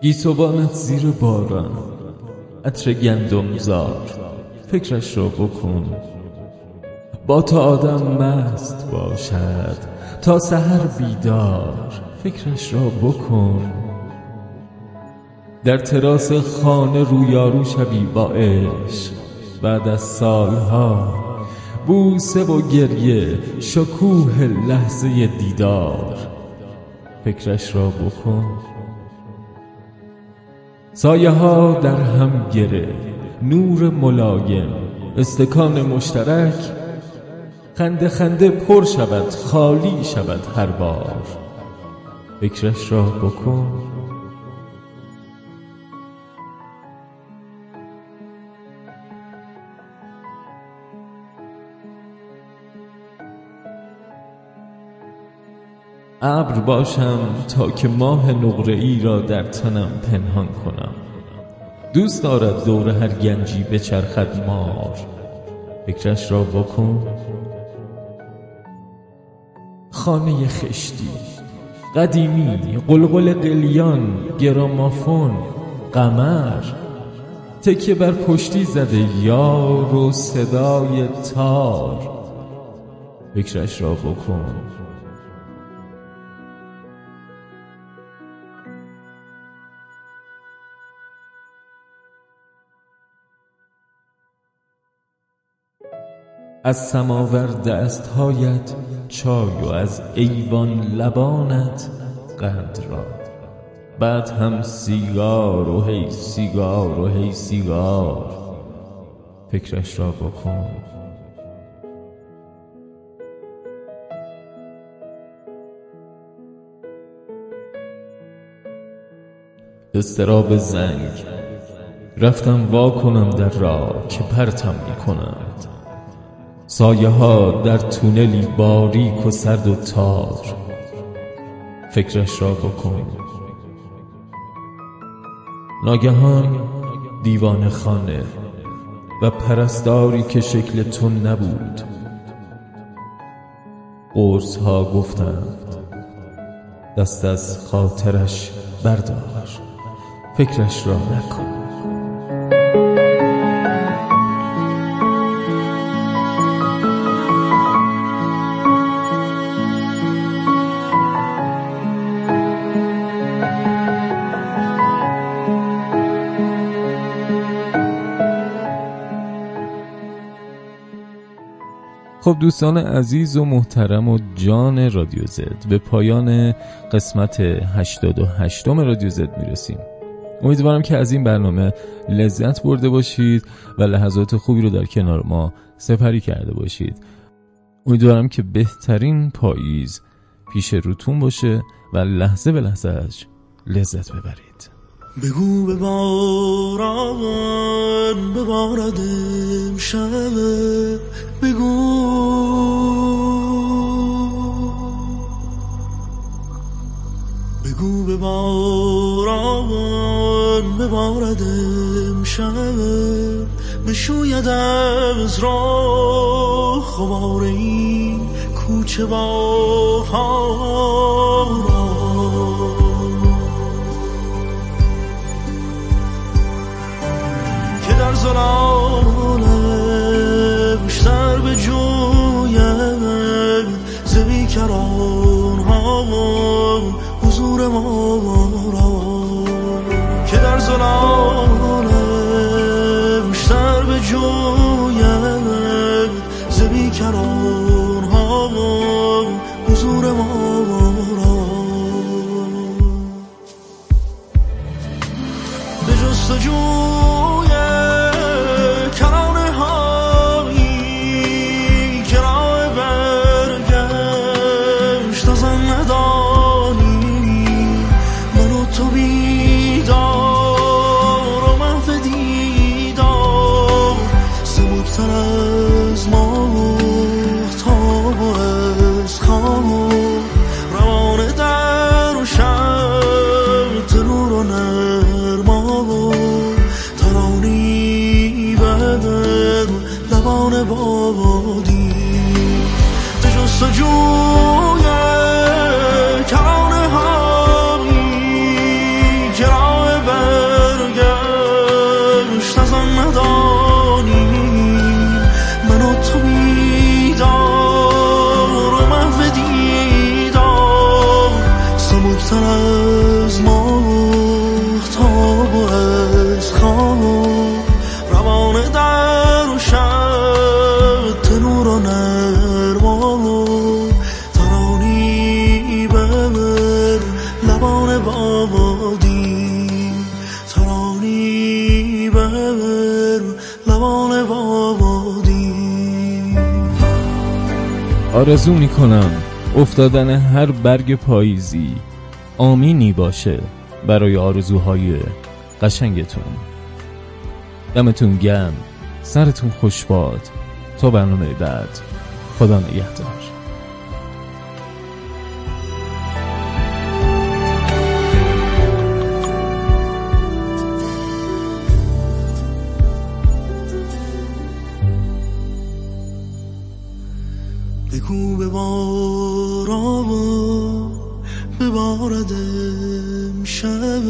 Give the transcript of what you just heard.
گیسوانت زیر باران عطر گندم زار فکرش را بکن. با تو آدم مست باشد. تا سحر بیدار فکرش را بکن. در تراس خانه رویارو شوی با عشق. بعد از سالها بوسه و گریه شکوه لحظه دیدار. فکرش را بکن. سایه ها در هم گره نور ملایم استکان مشترک خنده خنده پر شود خالی شود هر بار. فکرش را بکن. ابر باشم تا که ماه نقره ای را در تنم پنهان کنم. دوست دارد دور هر گنجی بچرخد مار. فکرش را بکن. خانه خشتی قدیمی قلقل قلیان گرامافون قمر تکیه بر پشتی زده یار و صدای تار. فکرش را بکن. از سماور دستهایت چای و از ایوان لبانت قند را. بعد هم سیگار و هی سیگار و هی سیگار. فکرش را بکن. اضطراب زنگ. رفتم وا کنم در راه که پرتم می کنند سایه ها در تونلی باریک و سرد و تار. فکرش را بکن. ناگهان دیوان خانه و پرستاری که شکل تو نبود. قرص ها گفتند دست از خاطرش بردار. فکرش را نکن. خب دوستان عزیز و محترم و جان رادیو زد به پایان قسمت 88 رادیو زد می‌رسیم. امیدوارم که از این برنامه لذت برده باشید و لحظات خوبی رو در کنار ما سپری کرده باشید. امیدوارم که بهترین پاییز پیش روتون باشه و لحظه به لحظه لذت ببرید. بگو به باران ببارد امشب. بگو. بگو به باران ببارد امشب. بشوید از راه خبار این کوچه با ما که در زلال بیشتر به جویم زبی کران ها حضور ما. بهتر از ما تا از خامو روان در و شم تنور و نرما و ترانی بدن لبان بادی به جستجو آرزو می‌کنم افتادن هر برگ پاییزی آمینی باشه برای آرزوهای قشنگتون. دمتون گم سرتون خوش باد تا برنامه بعد خدا نگهدار. بگو به باران ببارد امشب